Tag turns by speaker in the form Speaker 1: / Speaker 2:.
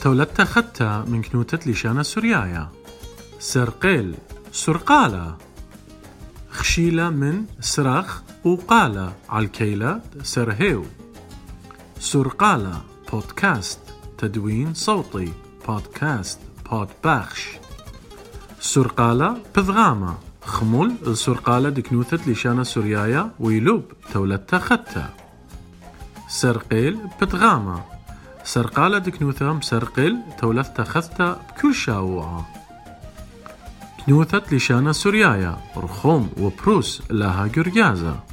Speaker 1: تولدت خدتا من كنوتة لشانة سوريايا. سرقيل سرقالة. خشيلة من سرخ وقالة عالكيلة سرهيو. سرقالة بودكاست تدوين صوتي بودكاست بود بخش سرقالة بذغامة خمول السرقالة دكنوثة لشانة سوريايا ويلوب تولدت خدتا سرقيل بتغامة سرقالة دكنوثة مسرقل تولثة خثتا بكل شاوعة كنوثة لشانة سوريايا رخوم وبروس لها جرجازة